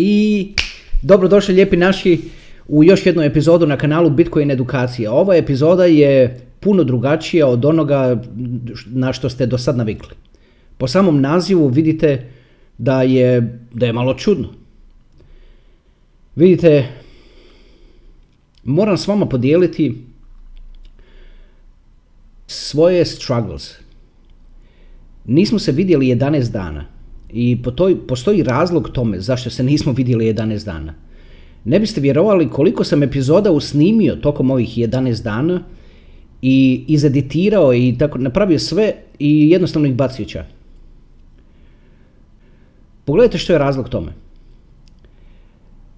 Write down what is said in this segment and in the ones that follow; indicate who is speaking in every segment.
Speaker 1: I dobrodošli lijepi naši u još jednu epizodu na kanalu Bitcoin edukacija. Ova epizoda je puno drugačija od onoga na što ste do sad navikli. Po samom nazivu vidite da je, da je malo čudno. Vidite, moram s vama podijeliti svoje struggles. Nismo se vidjeli 11 dana i postoji razlog tome zašto se nismo vidjeli 11 dana. Ne biste vjerovali koliko sam epizoda usnimio tokom ovih 11 dana i izeditirao i tako napravio sve i jednostavno ih bacio ča. Pogledajte što je razlog tome.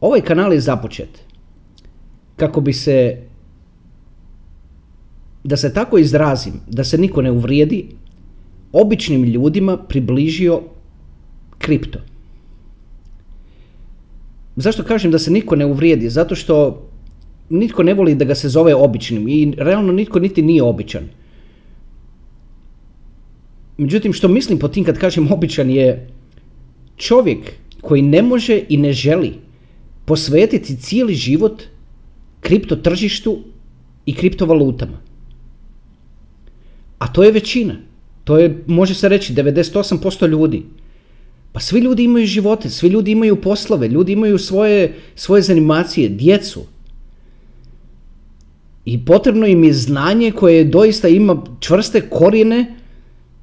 Speaker 1: Ovaj kanal je započet kako bi se, da se tako izrazim, da se niko ne uvrijedi, običnim ljudima približio kripto. Zašto kažem da se niko ne uvrijedi? Zato što nitko ne voli da ga se zove običnim i realno nitko niti nije običan. Međutim, što mislim po tim kad kažem običan je čovjek koji ne može i ne želi posvetiti cijeli život kripto tržištu i kriptovalutama. A to je većina. To je, može se reći, 98% ljudi. Pa svi ljudi imaju živote, svi ljudi imaju poslove, ljudi imaju svoje, svoje zanimacije, djecu. I potrebno im je znanje koje doista ima čvrste korijene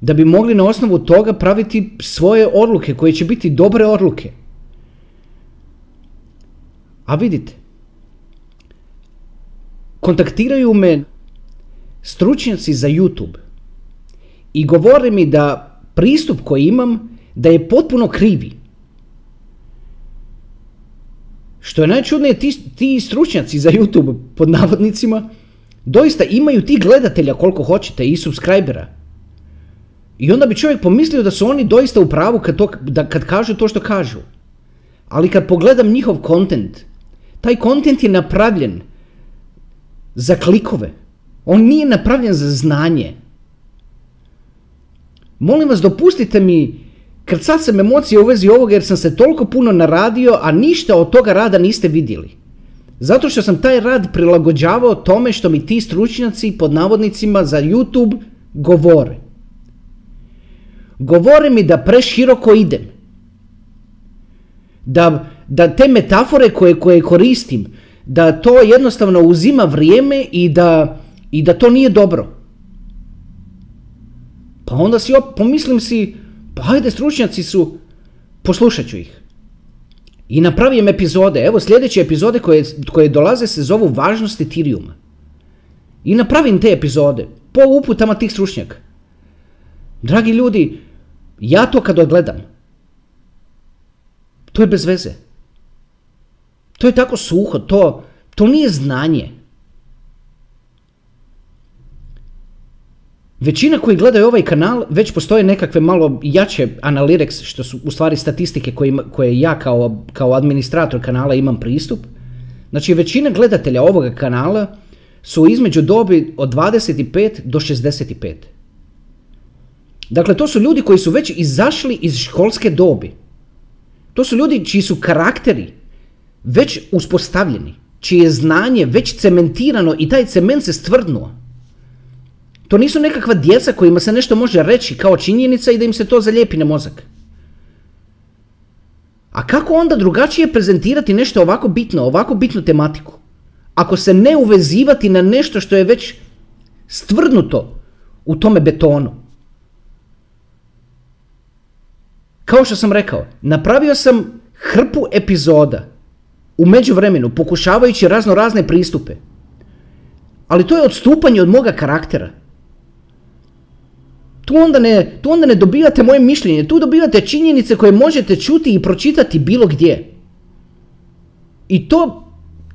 Speaker 1: da bi mogli na osnovu toga praviti svoje odluke koje će biti dobre odluke. A vidite, kontaktiraju me stručnjaci za YouTube i govore mi da pristup koji imam da je potpuno krivi. Što je najčudnije, ti, ti stručnjaci za YouTube, pod navodnicima, doista imaju ti gledatelja koliko hoćete i subscribera. I onda bi čovjek pomislio da su oni doista u pravu kad, to, da, kad kažu to što kažu. Ali kad pogledam njihov kontent, taj kontent je napravljen za klikove. On nije napravljen za znanje. Molim vas, dopustite mi sad sam emocije u vezi ovoga jer sam se toliko puno naradio, a ništa od toga rada niste vidjeli. Zato što sam taj rad prilagođavao tome što mi ti stručnjaci pod navodnicima za YouTube govore. Govore mi da preširoko idem. Da, da te metafore koje, koje koristim, da to jednostavno uzima vrijeme i da, i da to nije dobro. Pa onda si, pomislim si, pa hajde, stručnjaci su, poslušat ću ih. I napravim epizode, evo sljedeće epizode koje, koje dolaze se zovu važnost Ethereuma. I napravim te epizode, po uputama tih stručnjaka. Dragi ljudi, ja to kad odgledam, to je bez veze. To je tako suho, to, to nije znanje. Većina koji gledaju ovaj kanal već postoje nekakve malo jače analytics, što su u stvari statistike koje, koje ja kao, kao administrator kanala imam pristup. Znači većina gledatelja ovoga kanala su između dobi od 25 do 65. Dakle, to su ljudi koji su već izašli iz školske dobi. To su ljudi čiji su karakteri već uspostavljeni, čije je znanje već cementirano i taj cement se stvrdnuo. To nisu nekakva djeca kojima se nešto može reći kao činjenica i da im se to zalijepi na mozak. A kako onda drugačije prezentirati nešto ovako bitno, ovako bitnu tematiku? Ako se ne uvezivati na nešto što je već stvrdnuto u tome betonu. Kao što sam rekao, napravio sam hrpu epizoda u međuvremenu pokušavajući razno razne pristupe. Ali to je odstupanje od moga karaktera. Tu onda, ne, tu onda ne dobivate moje mišljenje, tu dobivate činjenice koje možete čuti i pročitati bilo gdje. I to,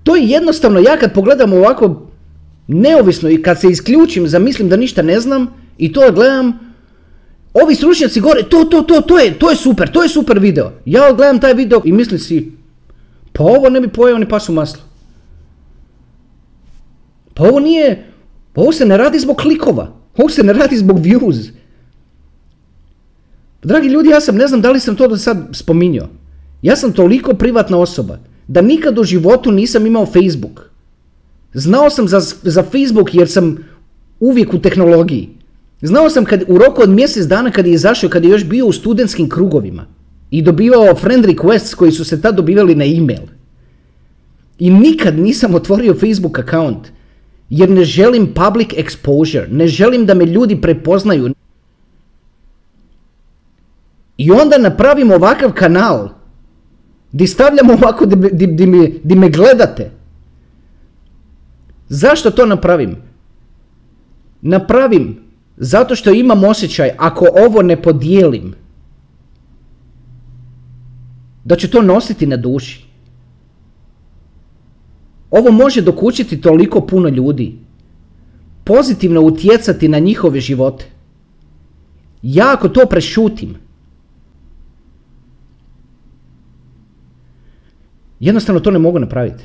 Speaker 1: to je jednostavno, ja kad pogledam ovako neovisno i kad se isključim, zamislim da ništa ne znam i to gledam, ovi stručnjaci gore, to, to, to, to je, to je super, to je super video. Ja gledam taj video i mislim si, pa ovo ne bi pojeo ni pasu maslo. Pa ovo nije, ovo se ne radi zbog klikova, ovo se ne radi zbog views. Dragi ljudi, ja sam, ne znam da li sam to do sad spominjao. Ja sam toliko privatna osoba da nikad u životu nisam imao Facebook. Znao sam za, za Facebook jer sam uvijek u tehnologiji. Znao sam kad, u roku od mjesec dana kad je izašao, kad je još bio u studentskim krugovima i dobivao friend requests koji su se tad dobivali na e-mail. I nikad nisam otvorio Facebook account jer ne želim public exposure, ne želim da me ljudi prepoznaju. I onda napravim ovakav kanal di stavljam ovako di, di me gledate. Zašto to napravim? Napravim zato što imam osjećaj ako ovo ne podijelim da ću to nositi na duši. Ovo može dokučiti toliko puno ljudi. Pozitivno utjecati na njihove živote. Ja ako to prešutim, jednostavno to ne mogu napraviti.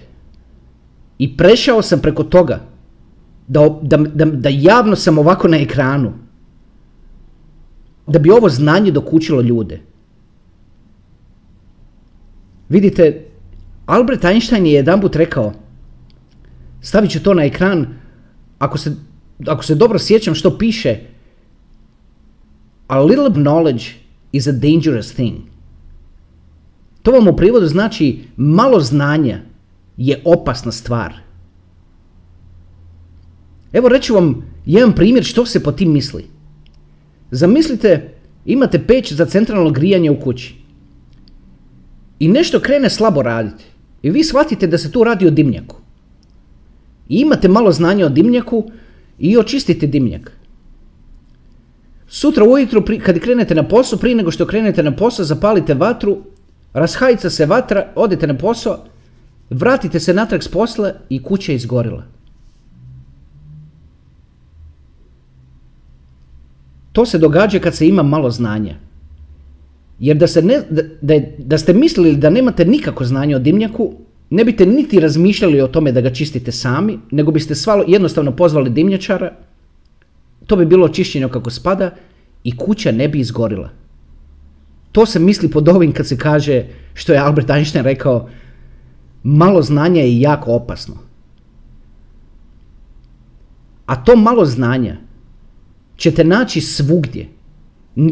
Speaker 1: I prešao sam preko toga da, da, da, da javno sam ovako na ekranu. Da bi ovo znanje dokučilo ljude. Vidite, Albert Einstein je jedanput rekao, stavit ću to na ekran, ako se, ako se dobro sjećam što piše, a little knowledge is a dangerous thing. To vam u privodu znači malo znanja je opasna stvar. Evo reću vam jedan primjer što se po tim misli. Zamislite, imate peć za centralno grijanje u kući. I nešto krene slabo raditi. I vi shvatite da se tu radi o dimnjaku. I imate malo znanja o dimnjaku i očistite dimnjak. Sutra ujutro kad krenete na posao, prije nego što krenete na posao, zapalite vatru, rashajica se vatra, odete na posao, vratite se natrag s posla i kuća je izgorila. To se događa kad se ima malo znanja. Jer da, se ne, da, da ste mislili da nemate nikako znanje o dimnjaku, ne biste niti razmišljali o tome da ga čistite sami, nego biste svalo, jednostavno pozvali dimnjačara, to bi bilo čišćenje kako spada i kuća ne bi izgorila. To se misli pod ovim kad se kaže, što je Albert Einstein rekao, malo znanja je jako opasno. A to malo znanja ćete naći svugdje.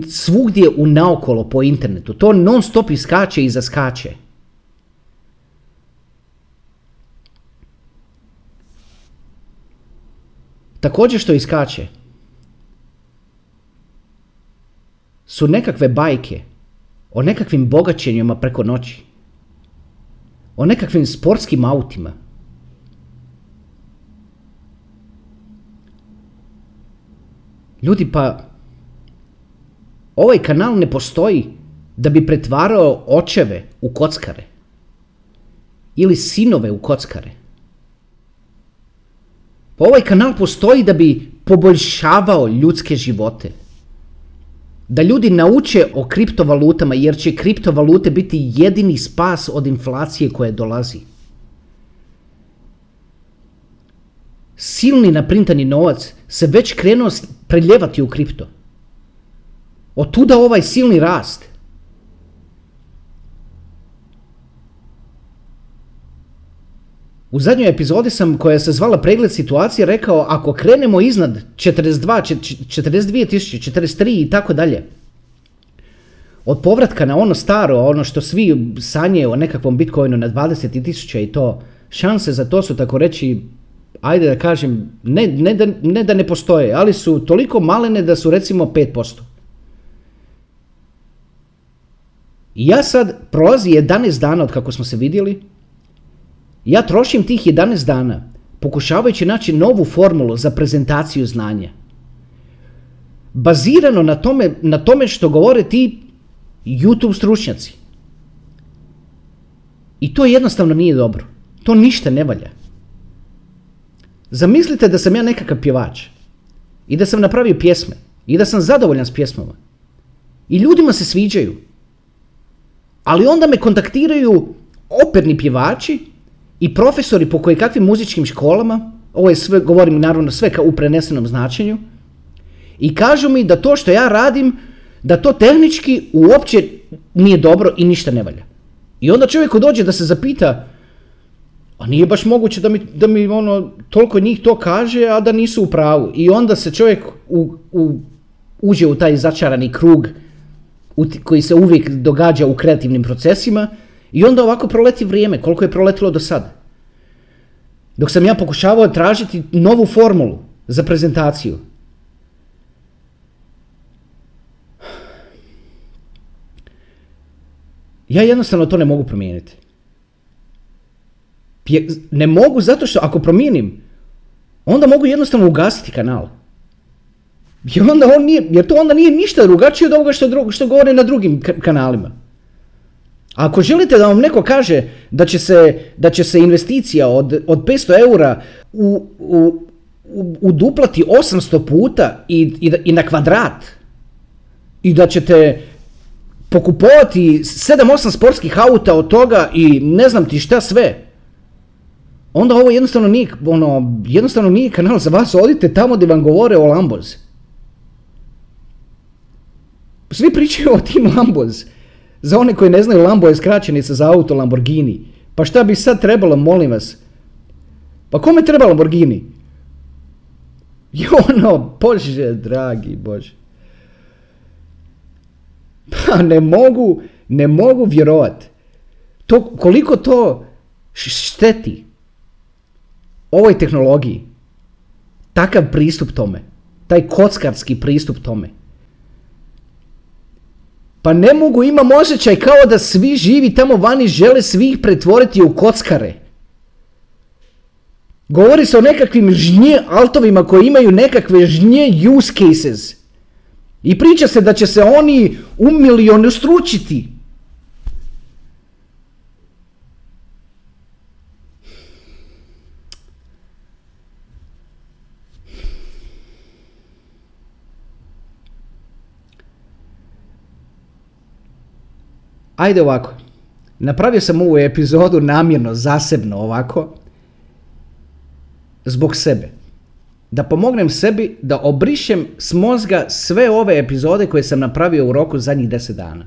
Speaker 1: Svugdje u naokolo po internetu. To non stop iskače i zaskače. Također što iskače su nekakve bajke o nekakvim bogaćenjima preko noći. O nekakvim sportskim autima. Ljudi pa ovaj kanal ne postoji da bi pretvarao očeve u kockare ili sinove u kockare. Pa ovaj kanal postoji da bi poboljšavao ljudske živote. Da ljudi nauče o kriptovalutama jer će kriptovalute biti jedini spas od inflacije koje dolazi. Silni naprintani novac se već krenuo preljevati u kripto. Od tuda ovaj silni rast. U zadnjoj epizodi sam, koja se zvala pregled situacije, rekao ako krenemo iznad 42, 42 tisuće, 43 i tako dalje, od povratka na ono staro, ono što svi sanje o nekakvom bitcoinu na 20 tisuća i to, šanse za to su tako reći, ajde da kažem, ne, ne, da, ne da ne postoje, ali su toliko malene da su recimo 5%. I ja sad prolazi 11 dana od kako smo se vidjeli, ja trošim tih 11 dana pokušavajući naći novu formulu za prezentaciju znanja. Bazirano na tome, na tome što govore ti YouTube stručnjaci. I to jednostavno nije dobro. To ništa ne valja. Zamislite da sam ja nekakav pjevač i da sam napravio pjesme i da sam zadovoljan s pjesmama. I ljudima se sviđaju. Ali onda me kontaktiraju operni pjevači i profesori po koji kakvim muzičkim školama, ovo je sve, govorim naravno sve u prenesenom značenju, i kažu mi da to što ja radim, da to tehnički uopće nije dobro i ništa ne valja. I onda čovjeku dođe da se zapita, a nije baš moguće da mi, da mi ono, toliko njih to kaže, a da nisu u pravu. I onda se čovjek u, u, uđe u taj začarani krug koji se uvijek događa u kreativnim procesima i onda ovako proleti vrijeme, koliko je proletilo do sada. Dok sam ja pokušavao tražiti novu formulu za prezentaciju. Ja jednostavno to ne mogu promijeniti. Je- Ne mogu zato što ako promijenim, onda mogu jednostavno ugasiti kanal. Jer, onda on nije, jer to onda nije ništa drugačije od ovoga što, dru- što govore na drugim ka- kanalima. Ako želite da vam neko kaže da će se, da će se investicija od, od 500 eura u, u, u, uduplati 800 puta i, i, i na kvadrat i da ćete pokupovati 7-8 sportskih auta od toga i ne znam ti šta sve, onda ovo jednostavno nije, ono, jednostavno nije kanal za vas, odite tamo gdje vam govore o Lamboz. Svi pričaju o tim Lamboz. Za one koji ne znaju, Lambo je skraćenica za auto Lamborghini. Pa šta bi sad trebalo, molim vas? Pa kome treba Lamborghini? I ono, bože, dragi, bože. Pa ne mogu, ne mogu vjerovat. To, koliko to šteti ovoj tehnologiji. Takav pristup tome. Taj kockarski pristup tome. Pa ne mogu, imam osjećaj kao da svi živi tamo vani žele svih pretvoriti u kockare. Govori se o nekakvim žnje altovima koji imaju nekakve žnje use cases. I priča se da će se oni u Ajde ovako. Napravio sam ovu epizodu namjerno, zasebno ovako. Zbog sebe. Da pomognem sebi da obrišem s mozga sve ove epizode koje sam napravio u roku zadnjih 10 dana.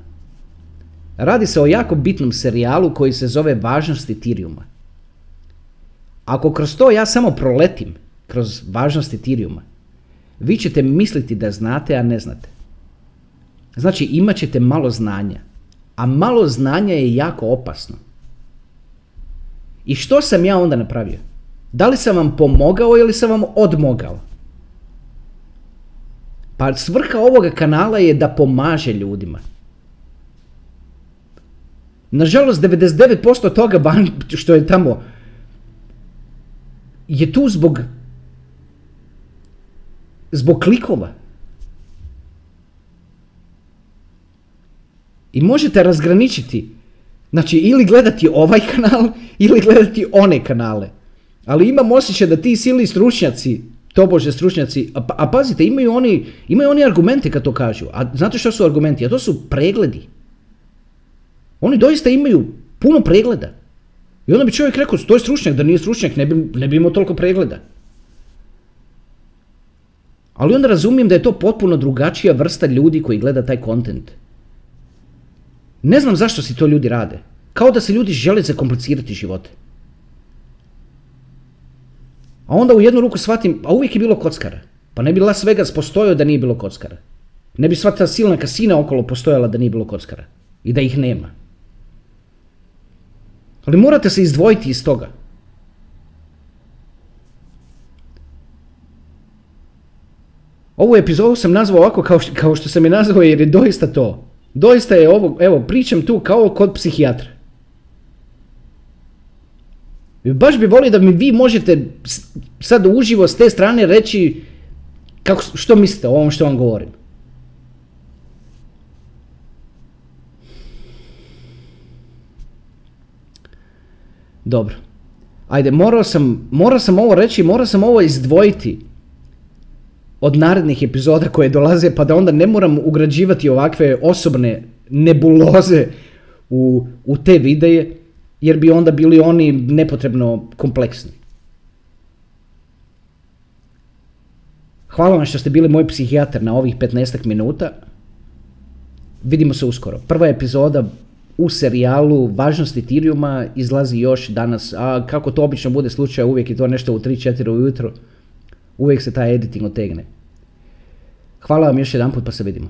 Speaker 1: Radi se o jako bitnom serijalu koji se zove Važnost Ethereuma. Ako kroz to ja samo proletim, kroz važnost Ethereuma, vi ćete misliti da znate, a ne znate. Znači imat ćete malo znanja, a malo znanja je jako opasno. I što sam ja onda napravio? Da li sam vam pomogao ili sam vam odmogao? Pa svrha ovoga kanala je da pomaže ljudima. Nažalost, 99% toga što je tamo je tu zbog zbog klikova. I možete razgraničiti, znači ili gledati ovaj kanal ili gledati one kanale. Ali imam osjećaj da ti silni stručnjaci, tobože stručnjaci, a, pa- a pazite, imaju oni, imaju oni argumente kad to kažu. A znate što su argumenti? A to su pregledi. Oni doista imaju puno pregleda. I onda bi čovjek rekao, to je stručnjak, da nije stručnjak, ne bi, ne bi imao toliko pregleda. Ali onda razumijem da je to potpuno drugačija vrsta ljudi koji gleda taj kontent. Ne znam zašto si to ljudi rade. Kao da se ljudi žele zakomplicirati živote. A onda u jednu ruku shvatim, a uvijek je bilo kockara. Pa ne bi Las Vegas postojao da nije bilo kockara. Ne bi sva silna kasina okolo postojala da nije bilo kockara. I da ih nema. Ali morate se izdvojiti iz toga. Ovu epizodu sam nazvao ovako kao, kao što sam je nazvao jer je doista to. Doista je ovo, evo, pričam tu kao kod psihijatra. Baš bi volio da mi vi možete sad uživo s te strane reći kako, što mislite o ovom što vam govorim. Dobro. Ajde, morao sam, morao sam ovo reći, morao sam ovo izdvojiti od narednih epizoda koje dolaze, pa da onda ne moram ugrađivati ovakve osobne nebuloze u, u te videe, jer bi onda bili oni nepotrebno kompleksni. Hvala vam što ste bili moj psihijatar na ovih 15 minuta. Vidimo se uskoro. Prva epizoda u serijalu Važnost Ethereuma izlazi još danas, a kako to obično bude slučaj, uvijek je to nešto u 3-4 ujutro, uvijek se taj editing otegne. Hvala vam još jedan put pa se vidimo.